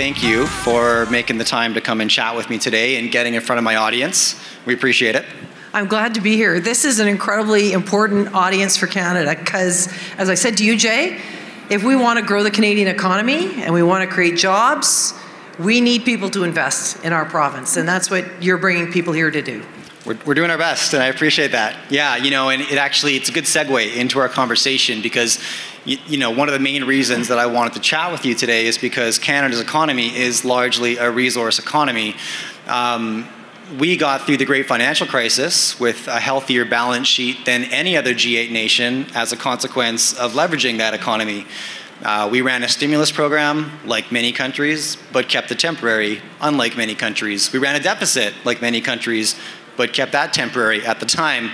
thank you for making the time to come and chat with me today and getting in front of my audience. We appreciate it. I'm glad to be here. This is an incredibly important audience for Canada because, as I said to you, Jay, if we want to grow the Canadian economy and we want to create jobs, we need people to invest in our province, and that's what you're bringing people here to do. We're, we're doing our best, and I appreciate that. Yeah, you know, and it actually it's a good segue into our conversation because, you, you know, one of the main reasons that I wanted to chat with you today is because Canada's economy is largely a resource economy. Um, we got through the great financial crisis with a healthier balance sheet than any other G8 nation as a consequence of leveraging that economy. Uh, we ran a stimulus program like many countries, but kept it temporary, unlike many countries. We ran a deficit like many countries, but kept that temporary at the time,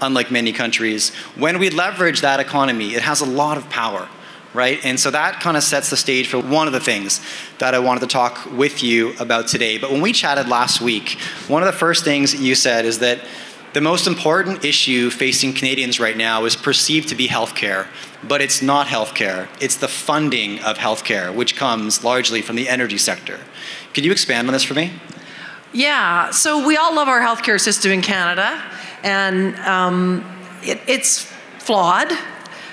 unlike many countries. When we leverage that economy, it has a lot of power right? And so that kind of sets the stage for one of the things that I wanted to talk with you about today. But when we chatted last week, one of the first things you said is that the most important issue facing Canadians right now is perceived to be healthcare, but it's not healthcare. It's the funding of healthcare, which comes largely from the energy sector. Could you expand on this for me? Yeah, so we all love our healthcare system in Canada, and um, it, it's flawed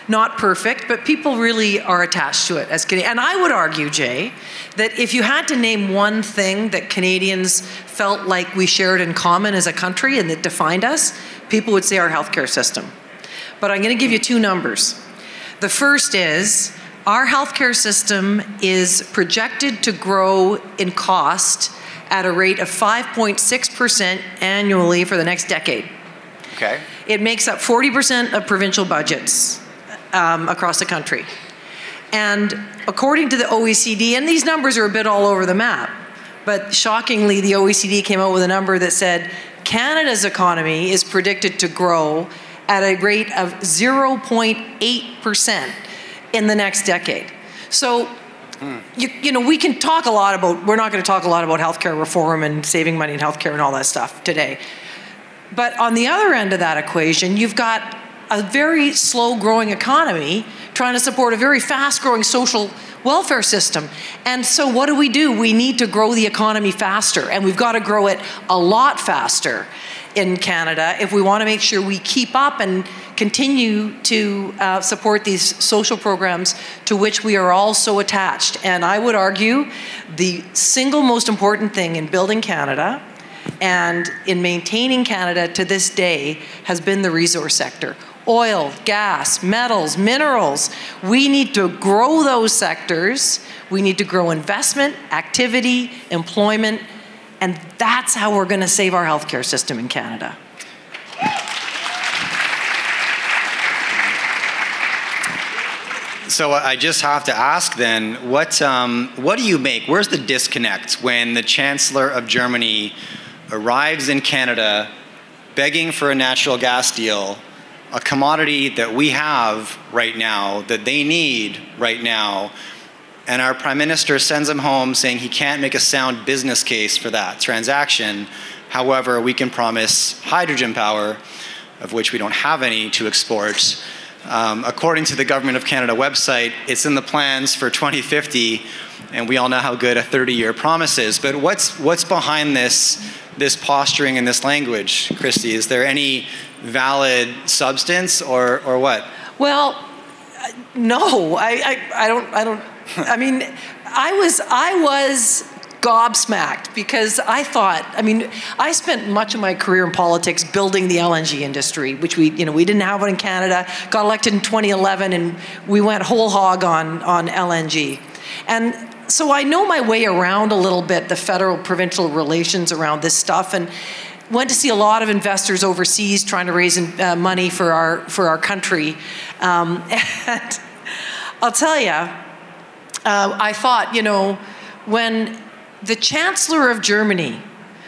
not perfect, but people really are attached to it as Canadians. And I would argue, Jay, that if you had to name one thing that Canadians felt like we shared in common as a country and that defined us, people would say our healthcare system. But I'm going to give you two numbers. The first is our healthcare system is projected to grow in cost at a rate of 5.6% annually for the next decade. Okay. It makes up 40% of provincial budgets um, across the country. And according to the OECD, and these numbers are a bit all over the map, but shockingly, the OECD came out with a number that said Canada's economy is predicted to grow at a rate of 0.8% in the next decade. So, mm. you, you know, we can talk a lot about, we're not going to talk a lot about healthcare reform and saving money in healthcare and all that stuff today. But on the other end of that equation, you've got a very slow growing economy trying to support a very fast growing social welfare system. And so, what do we do? We need to grow the economy faster, and we've got to grow it a lot faster in Canada if we want to make sure we keep up and continue to uh, support these social programs to which we are all so attached. And I would argue the single most important thing in building Canada and in maintaining Canada to this day has been the resource sector oil, gas, metals, minerals. We need to grow those sectors. We need to grow investment, activity, employment, and that's how we're going to save our healthcare system in Canada. So I just have to ask then, what, um, what do you make? Where's the disconnect when the Chancellor of Germany arrives in Canada begging for a natural gas deal a commodity that we have right now, that they need right now, and our prime minister sends him home saying he can't make a sound business case for that transaction. However, we can promise hydrogen power, of which we don't have any to export. Um, according to the Government of Canada website, it's in the plans for 2050, and we all know how good a 30 year promise is. But what's, what's behind this, this posturing and this language, Christy? Is there any valid substance or, or what? Well, no, I, I, I don't, I don't, I mean, I was, I was gobsmacked because I thought, I mean, I spent much of my career in politics building the LNG industry, which we, you know, we didn't have it in Canada, got elected in 2011, and we went whole hog on, on LNG. And so I know my way around a little bit the federal provincial relations around this stuff. And went to see a lot of investors overseas trying to raise uh, money for our for our country, um, and I'll tell you, uh, I thought, you know, when the Chancellor of Germany,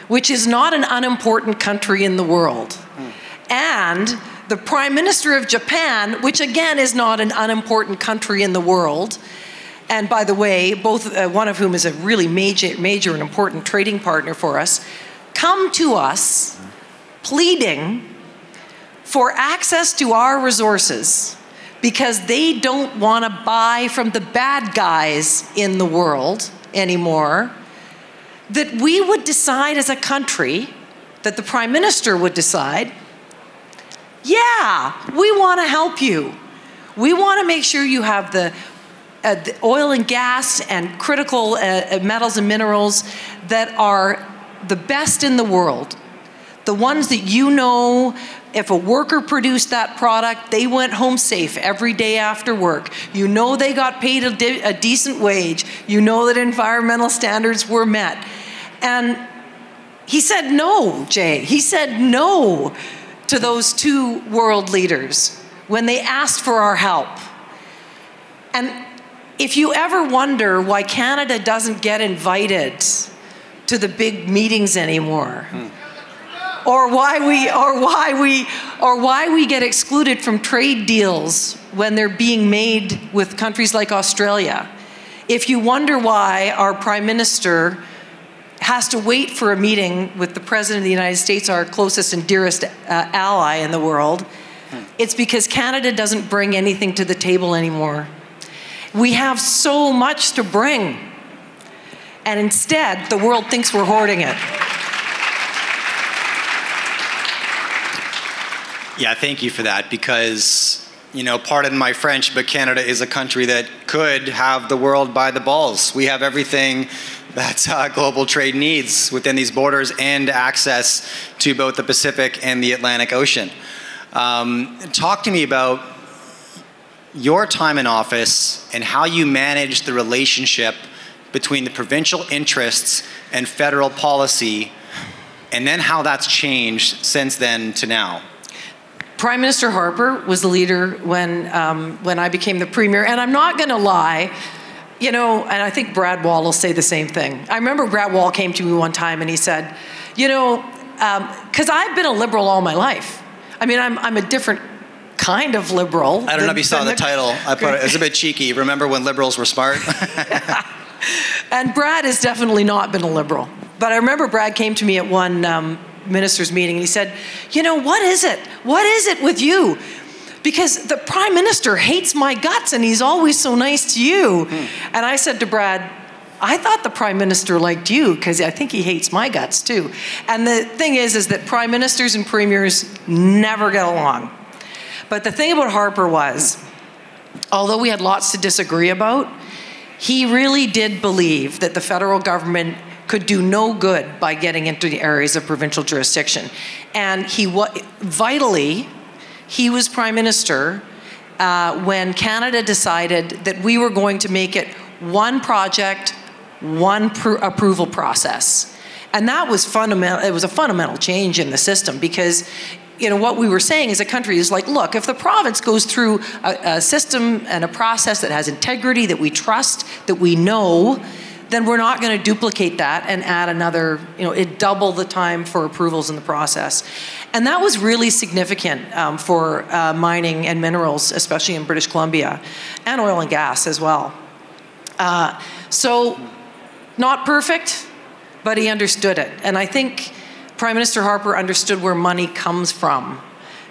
which is not an unimportant country in the world, hmm. and the Prime Minister of Japan, which again is not an unimportant country in the world, and by the way, both uh, one of whom is a really major, major and important trading partner for us come to us pleading for access to our resources because they don't want to buy from the bad guys in the world anymore, that we would decide as a country, that the Prime Minister would decide, yeah, we want to help you. We want to make sure you have the, uh, the oil and gas and critical uh, uh, metals and minerals that are the best in the world. The ones that you know, if a worker produced that product, they went home safe every day after work. You know they got paid a, de- a decent wage. You know that environmental standards were met. And he said no, Jay. He said no to those two world leaders when they asked for our help. And if you ever wonder why Canada doesn't get invited to the big meetings anymore, hmm. Or why we or why we or why we get excluded from trade deals when they're being made with countries like Australia, if you wonder why our prime minister has to wait for a meeting with the President of the United States, our closest and dearest uh, ally in the world, hmm. it's because Canada doesn't bring anything to the table anymore. We have so much to bring, and instead, the world thinks we're hoarding it. Yeah, thank you for that because you know, pardon my French, but Canada is a country that could have the world by the balls. We have everything that uh, global trade needs within these borders and access to both the Pacific and the Atlantic Ocean. Um, talk to me about your time in office and how you manage the relationship between the provincial interests and federal policy, and then how that's changed since then to now. Prime Minister Harper was the leader when, um, when I became the premier, and I'm not going to lie, you know, and I think Brad Wall will say the same thing. I remember Brad Wall came to me one time and he said, you know, because um, I've been a liberal all my life. I mean, I'm, I'm a different kind of liberal. I don't than, know if you saw the, the, title. I put it, it was a bit cheeky. Remember when liberals were smart? and Brad has definitely not been a liberal. But I remember Brad came to me at one um, minister's meeting and he said, You know, what is it? What is it with you? because the prime minister hates my guts and he's always so nice to you. Hmm. And I said to Brad, I thought the prime minister liked you because I think he hates my guts too. And the thing is, is that prime ministers and premiers never get along. But the thing about Harper was, although we had lots to disagree about, he really did believe that the federal government could do no good by getting into the areas of provincial jurisdiction. And he was, vitally he was prime minister uh, when Canada decided that we were going to make it one project, one pr- approval process. And that was fundamental, it was a fundamental change in the system because you know what we were saying as a country is like look if the province goes through a, a system and a process that has integrity that we trust that we know then we're not going to duplicate that and add another, you know, it double the time for approvals in the process. And that was really significant um, for uh, mining and minerals, especially in British Columbia, and oil and gas as well. Uh, so, not perfect, but he understood it. And I think Prime Minister Harper understood where money comes from.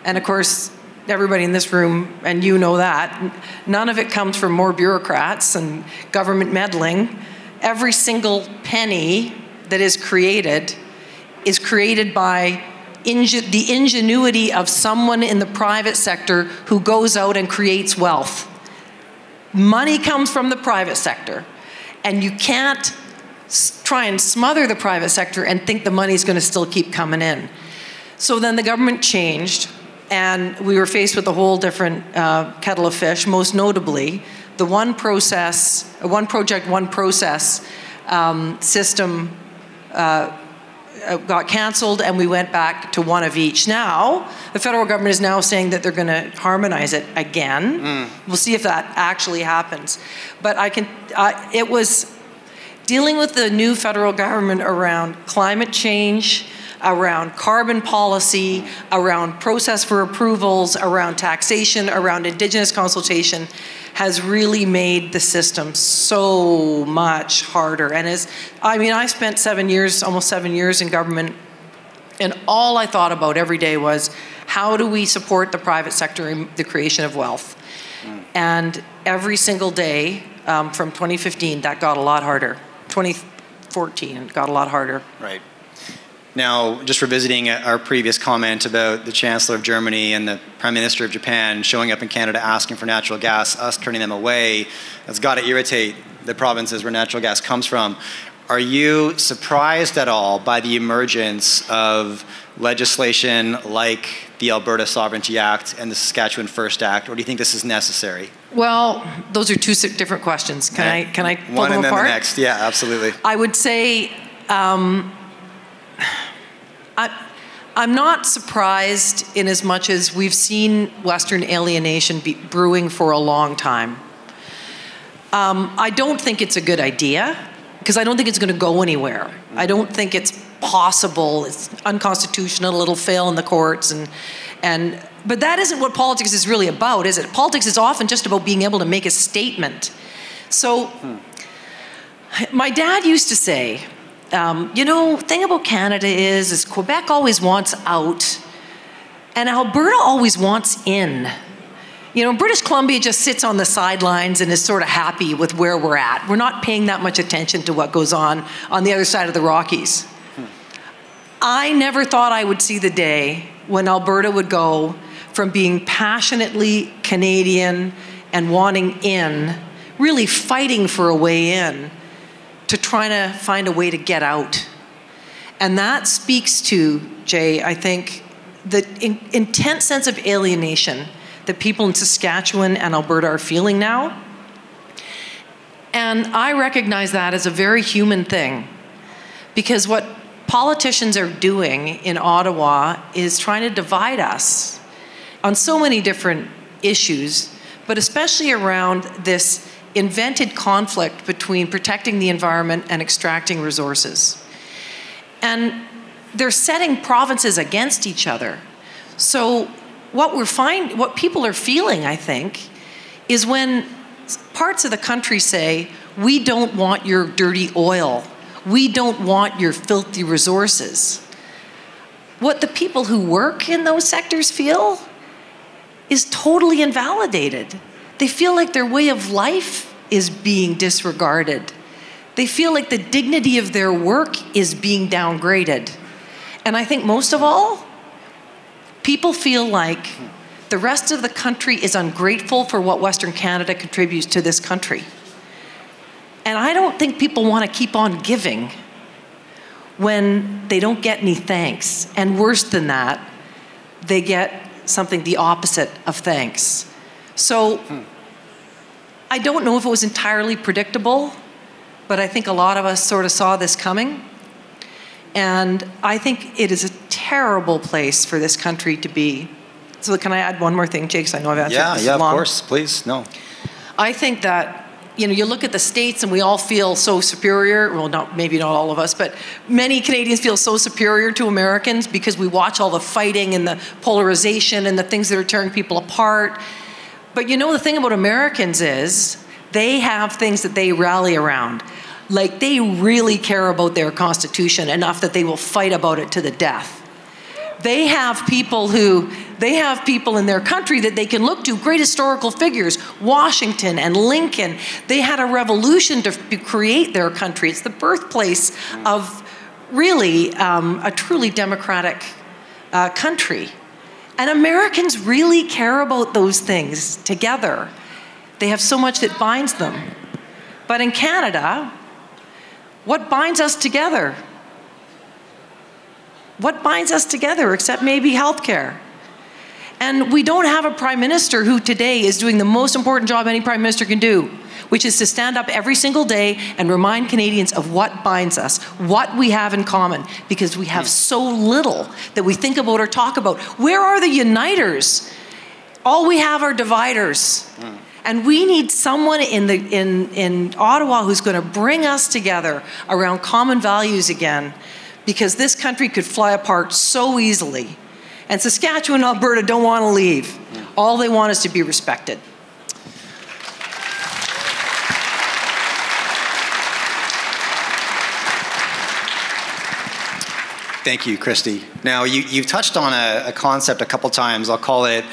And of course, everybody in this room, and you know that, none of it comes from more bureaucrats and government meddling every single penny that is created is created by ingen- the ingenuity of someone in the private sector who goes out and creates wealth. Money comes from the private sector, and you can't try and smother the private sector and think the money is going to still keep coming in. So then the government changed, and we were faced with a whole different uh, kettle of fish, most notably the one process, one project, one process um, system uh, uh, got canceled and we went back to one of each. Now, the federal government is now saying that they're going to harmonize it again. Mm. We'll see if that actually happens. But I can, uh, it was dealing with the new federal government around climate change, around carbon policy, around process for approvals, around taxation, around indigenous consultation has really made the system so much harder. And as I mean, I spent seven years, almost seven years in government, and all I thought about every day was how do we support the private sector in the creation of wealth? Mm. And every single day um, from 2015, that got a lot harder. 2014. Got a lot harder. Right. Now, just revisiting our previous comment about the Chancellor of Germany and the Prime Minister of Japan showing up in Canada asking for natural gas, us turning them away, that's got to irritate the provinces where natural gas comes from. Are you surprised at all by the emergence of legislation like the Alberta Sovereignty Act and the Saskatchewan First Act, or do you think this is necessary? Well, those are two different questions. Can I can I pull one them and apart? then the next? Yeah, absolutely. I would say um, I, I'm not surprised in as much as we've seen Western alienation be brewing for a long time. Um, I don't think it's a good idea because I don't think it's going to go anywhere. I don't think it's possible. It's unconstitutional. It'll fail in the courts, and and but that isn't what politics is really about, is it? Politics is often just about being able to make a statement. So, my dad used to say, um, you know, thing about Canada is, is Quebec always wants out, and Alberta always wants in. You know, British Columbia just sits on the sidelines and is sort of happy with where we're at. We're not paying that much attention to what goes on on the other side of the Rockies. I never thought I would see the day when Alberta would go from being passionately Canadian and wanting in, really fighting for a way in, trying to find a way to get out. And that speaks to, Jay, I think, the in, intense sense of alienation that people in Saskatchewan and Alberta are feeling now. And I recognize that as a very human thing because what politicians are doing in Ottawa is trying to divide us on so many different issues, but especially around this invented conflict between protecting the environment and extracting resources. And they're setting provinces against each other. So what we're find, what people are feeling, I think, is when parts of the country say, we don't want your dirty oil. We don't want your filthy resources. What the people who work in those sectors feel is totally invalidated. They feel like their way of life is being disregarded. They feel like the dignity of their work is being downgraded. And I think most of all, people feel like the rest of the country is ungrateful for what Western Canada contributes to this country. And I don't think people want to keep on giving when they don't get any thanks. And worse than that, they get something the opposite of thanks. So I don't know if it was entirely predictable, but I think a lot of us sort of saw this coming. And I think it is a terrible place for this country to be. So can I add one more thing, Jake? I know I've answered Yeah, this yeah, yeah, of course. Please, no. I think that you know you look at the states and we all feel so superior. Well, not maybe not all of us, but many Canadians feel so superior to Americans because we watch all the fighting and the polarization and the things that are tearing people apart. But you know the thing about Americans is they have things that they rally around. Like they really care about their constitution enough that they will fight about it to the death. They have people who they have people in their country that they can look to great historical figures washington and lincoln. They had a revolution to create their country. It's the birthplace of really um, a truly democratic uh, country and americans really care about those things together. They have so much that binds them. But in canada what binds us together? What binds us together except maybe healthcare? And we don't have a prime minister who today is doing the most important job any prime minister can do, which is to stand up every single day and remind Canadians of what binds us, what we have in common, because we have so little that we think about or talk about. Where are the uniters? All we have are dividers. Hmm. And we need someone in, the, in, in Ottawa who's going to bring us together around common values again because this country could fly apart so easily. And Saskatchewan and Alberta don't want to leave. Hmm. All they want is to be respected. Thank you, Christy. Now, you, you've touched on a, a concept a couple times. I'll call it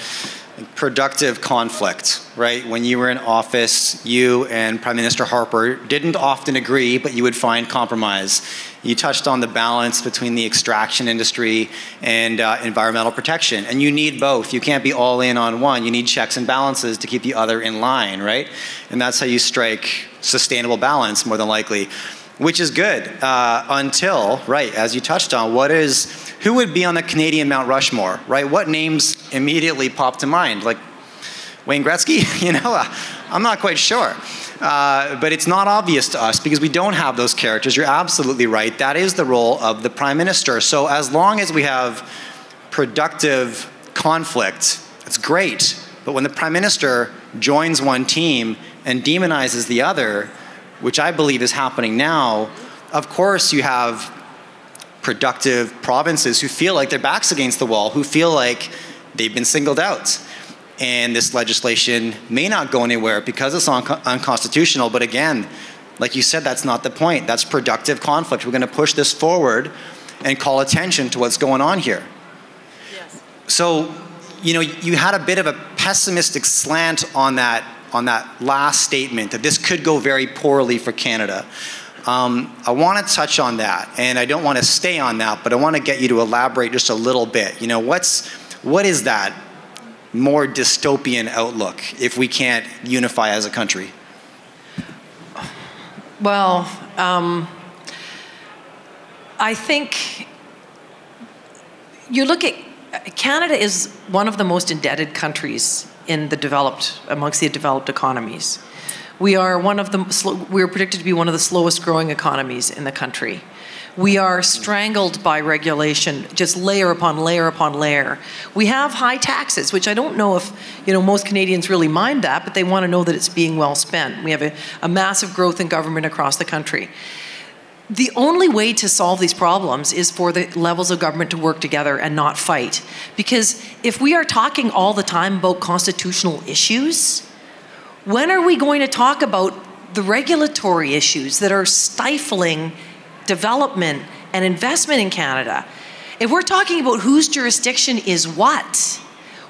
productive conflict, right? When you were in office, you and Prime Minister Harper didn't often agree, but you would find compromise. You touched on the balance between the extraction industry and uh, environmental protection, and you need both. You can't be all in on one. You need checks and balances to keep the other in line, right? And that's how you strike sustainable balance, more than likely which is good uh, until right as you touched on what is who would be on the canadian mount rushmore right? What names immediately pop to mind? Like wayne gretzky you know uh, i'm not quite sure. Uh, but it's not obvious to us because we don't have those characters. You're absolutely right. That is the role of the prime minister. So as long as we have productive conflict it's great. But when the prime minister joins one team and demonizes the other which I believe is happening now, of course you have productive provinces who feel like their backs against the wall, who feel like they've been singled out. And this legislation may not go anywhere because it's un- unconstitutional. But again, like you said, that's not the point. That's productive conflict. We're going to push this forward and call attention to what's going on here. Yes. So, you know, you had a bit of a pessimistic slant on that on that last statement that this could go very poorly for Canada. Um, I want to touch on that, and I don't want to stay on that, but I want to get you to elaborate just a little bit. You know, what's what is that more dystopian outlook if we can't unify as a country? Well, um, I think you look at Canada is one of the most indebted countries in the developed amongst the developed economies. We are one of the we are predicted to be one of the slowest growing economies in the country. We are strangled by regulation, just layer upon layer upon layer. We have high taxes, which I don't know if you know most Canadians really mind that, but they want to know that it's being well spent. We have a, a massive growth in government across the country the only way to solve these problems is for the levels of government to work together and not fight. Because if we are talking all the time about constitutional issues, when are we going to talk about the regulatory issues that are stifling development and investment in Canada? If we're talking about whose jurisdiction is what,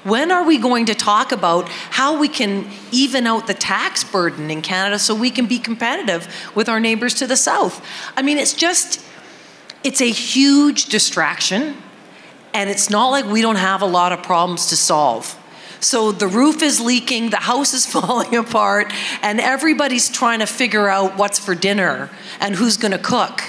when are we going to talk about how we can even out the tax burden in Canada so we can be competitive with our neighbors to the south? I mean, it's just, it's a huge distraction, and it's not like we don't have a lot of problems to solve. So the roof is leaking, the house is falling apart, and everybody's trying to figure out what's for dinner and who's going to cook.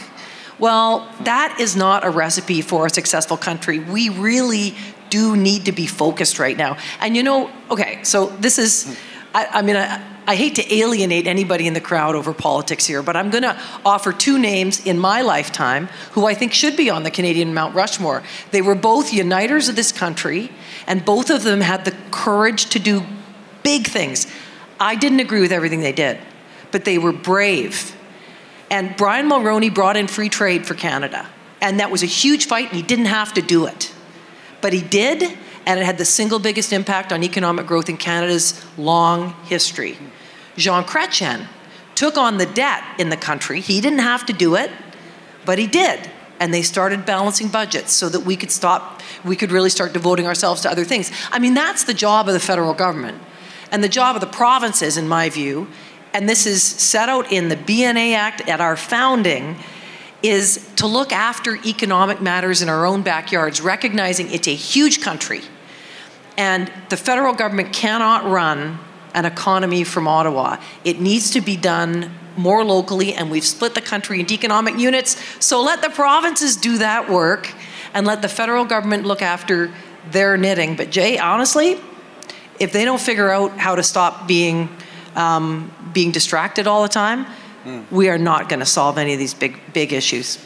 Well, that is not a recipe for a successful country. We really do need to be focused right now. And you know, okay, so this is, I, I mean, I, I hate to alienate anybody in the crowd over politics here, but I'm going to offer two names in my lifetime who I think should be on the Canadian Mount Rushmore. They were both uniters of this country, and both of them had the courage to do big things. I didn't agree with everything they did, but they were brave. And Brian Mulroney brought in free trade for Canada, and that was a huge fight, and he didn't have to do it. But he did, and it had the single biggest impact on economic growth in Canada's long history. Jean Chrétien took on the debt in the country. He didn't have to do it, but he did. And they started balancing budgets so that we could stop, we could really start devoting ourselves to other things. I mean, that's the job of the federal government. And the job of the provinces, in my view, and this is set out in the BNA Act at our founding, is to look after economic matters in our own backyards, recognizing it's a huge country. And the federal government cannot run an economy from Ottawa. It needs to be done more locally, and we've split the country into economic units. So let the provinces do that work and let the federal government look after their knitting. But, Jay, honestly, if they don't figure out how to stop being, um, being distracted all the time, mm. we are not going to solve any of these big, big issues.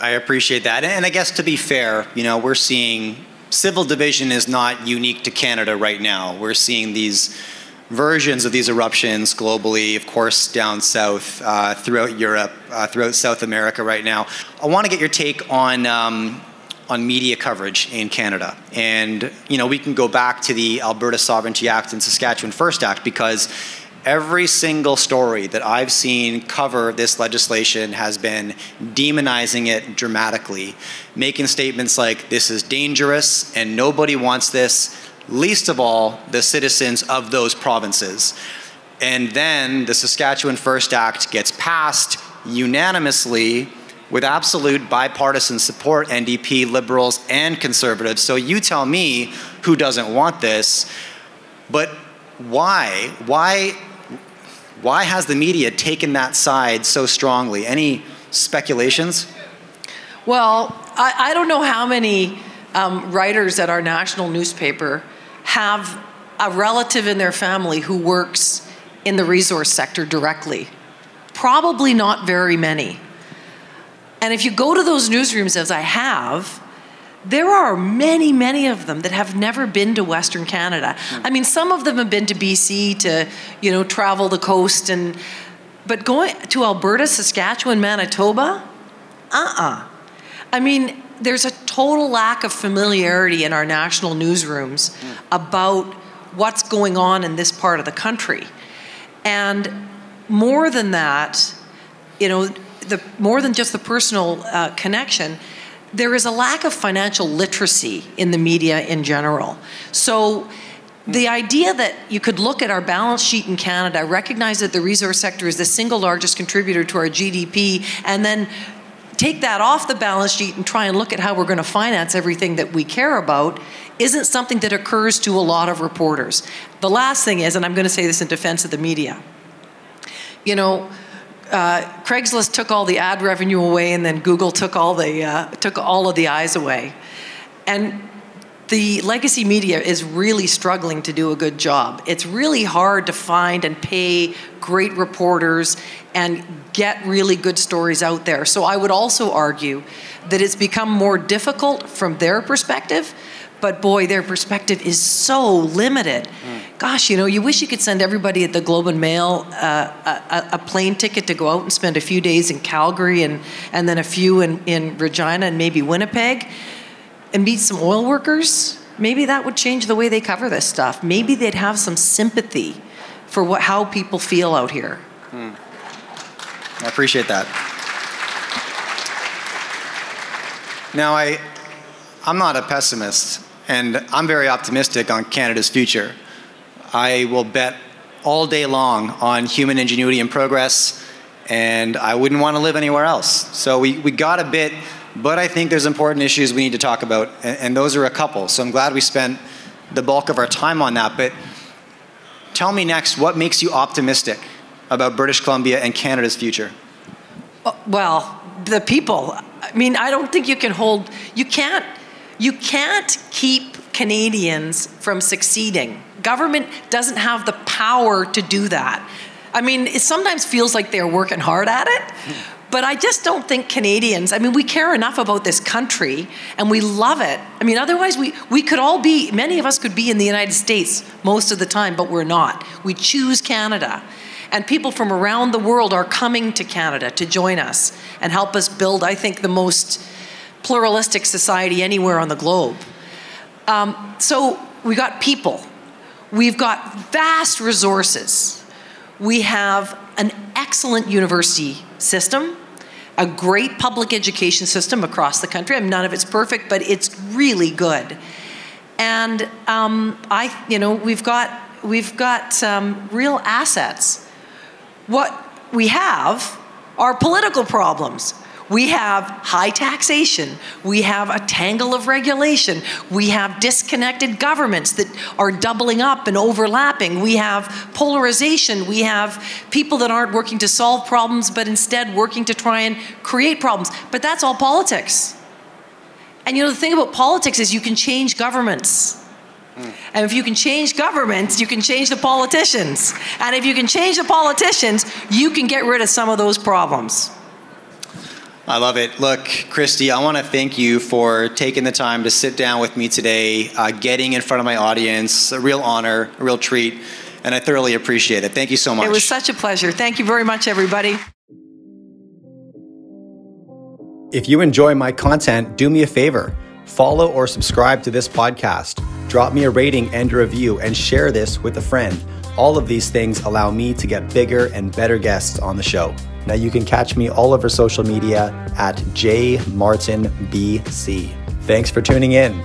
I appreciate that. And I guess to be fair, you know, we're seeing civil division is not unique to Canada right now. We're seeing these versions of these eruptions globally, of course, down south, uh, throughout Europe, uh, throughout South America right now. I want to get your take on. Um, on media coverage in Canada. And you know, we can go back to the Alberta Sovereignty Act and Saskatchewan First Act because every single story that I've seen cover this legislation has been demonizing it dramatically, making statements like, this is dangerous and nobody wants this. least of all the citizens of those provinces. And then the Saskatchewan First Act gets passed unanimously with absolute bipartisan support NDP, Liberals, and Conservatives. So you tell me who doesn't want this. But why? Why? Why has the media taken that side so strongly? Any speculations? Well, I, I don't know how many um, writers at our national newspaper have a relative in their family who works in the resource sector directly. Probably not very many. And if you go to those newsrooms, as I have, there are many, many of them that have never been to Western Canada. Mm. I mean, some of them have been to BC to, you know, travel the coast and, but going to Alberta, Saskatchewan, Manitoba, uh-uh. I mean, there's a total lack of familiarity in our national newsrooms mm. about what's going on in this part of the country. And more than that, you know, the, more than just the personal uh, connection, there is a lack of financial literacy in the media in general. So the idea that you could look at our balance sheet in Canada, recognize that the resource sector is the single largest contributor to our GDP, and then take that off the balance sheet and try and look at how we're going to finance everything that we care about isn't something that occurs to a lot of reporters. The last thing is, and I'm going to say this in defense of the media, you know, uh, Craigslist took all the ad revenue away, and then Google took all the uh, took all of the eyes away, and the legacy media is really struggling to do a good job. It's really hard to find and pay great reporters and get really good stories out there. So I would also argue that it's become more difficult from their perspective but boy, their perspective is so limited. Mm. Gosh, you know, you wish you could send everybody at the Globe and Mail uh, a, a, plane ticket to go out and spend a few days in Calgary and, and then a few in, in Regina and maybe Winnipeg and meet some oil workers. Maybe that would change the way they cover this stuff. Maybe they'd have some sympathy for what, how people feel out here. Mm. I appreciate that. Now, I, I'm not a pessimist. And I'm very optimistic on Canada's future. I will bet all day long on human ingenuity and progress, and I wouldn't want to live anywhere else. So we, we got a bit, but I think there's important issues we need to talk about, and, and those are a couple. So I'm glad we spent the bulk of our time on that. But tell me next, what makes you optimistic about British Columbia and Canada's future? Uh, well, the people. I mean, I don't think you can hold, you can't you can't keep Canadians from succeeding. Government doesn't have the power to do that. I mean, it sometimes feels like they're working hard at it. But I just don't think Canadians, I mean, we care enough about this country and we love it. I mean, otherwise, we, we could all be, many of us could be in the United States most of the time, but we're not. We choose Canada. And people from around the world are coming to Canada to join us and help us build, I think, the most pluralistic society anywhere on the globe. Um, so we've got people, we've got vast resources, we have an excellent university system, a great public education system across the country. I mean, none of it's perfect, but it's really good. And um, I, you know, we've got we've got um, real assets. What we have are political problems. We have high taxation. We have a tangle of regulation. We have disconnected governments that are doubling up and overlapping. We have polarization. We have people that aren't working to solve problems, but instead working to try and create problems. But that's all politics. And you know, the thing about politics is you can change governments. And if you can change governments, you can change the politicians. And if you can change the politicians, you can get rid of some of those problems. I love it. Look, Christy, I want to thank you for taking the time to sit down with me today, uh, getting in front of my audience. A real honor, a real treat, and I thoroughly appreciate it. Thank you so much. It was such a pleasure. Thank you very much, everybody. If you enjoy my content, do me a favor follow or subscribe to this podcast, drop me a rating and a review, and share this with a friend. All of these things allow me to get bigger and better guests on the show. Now you can catch me all over social media at jmartinbc. Thanks for tuning in.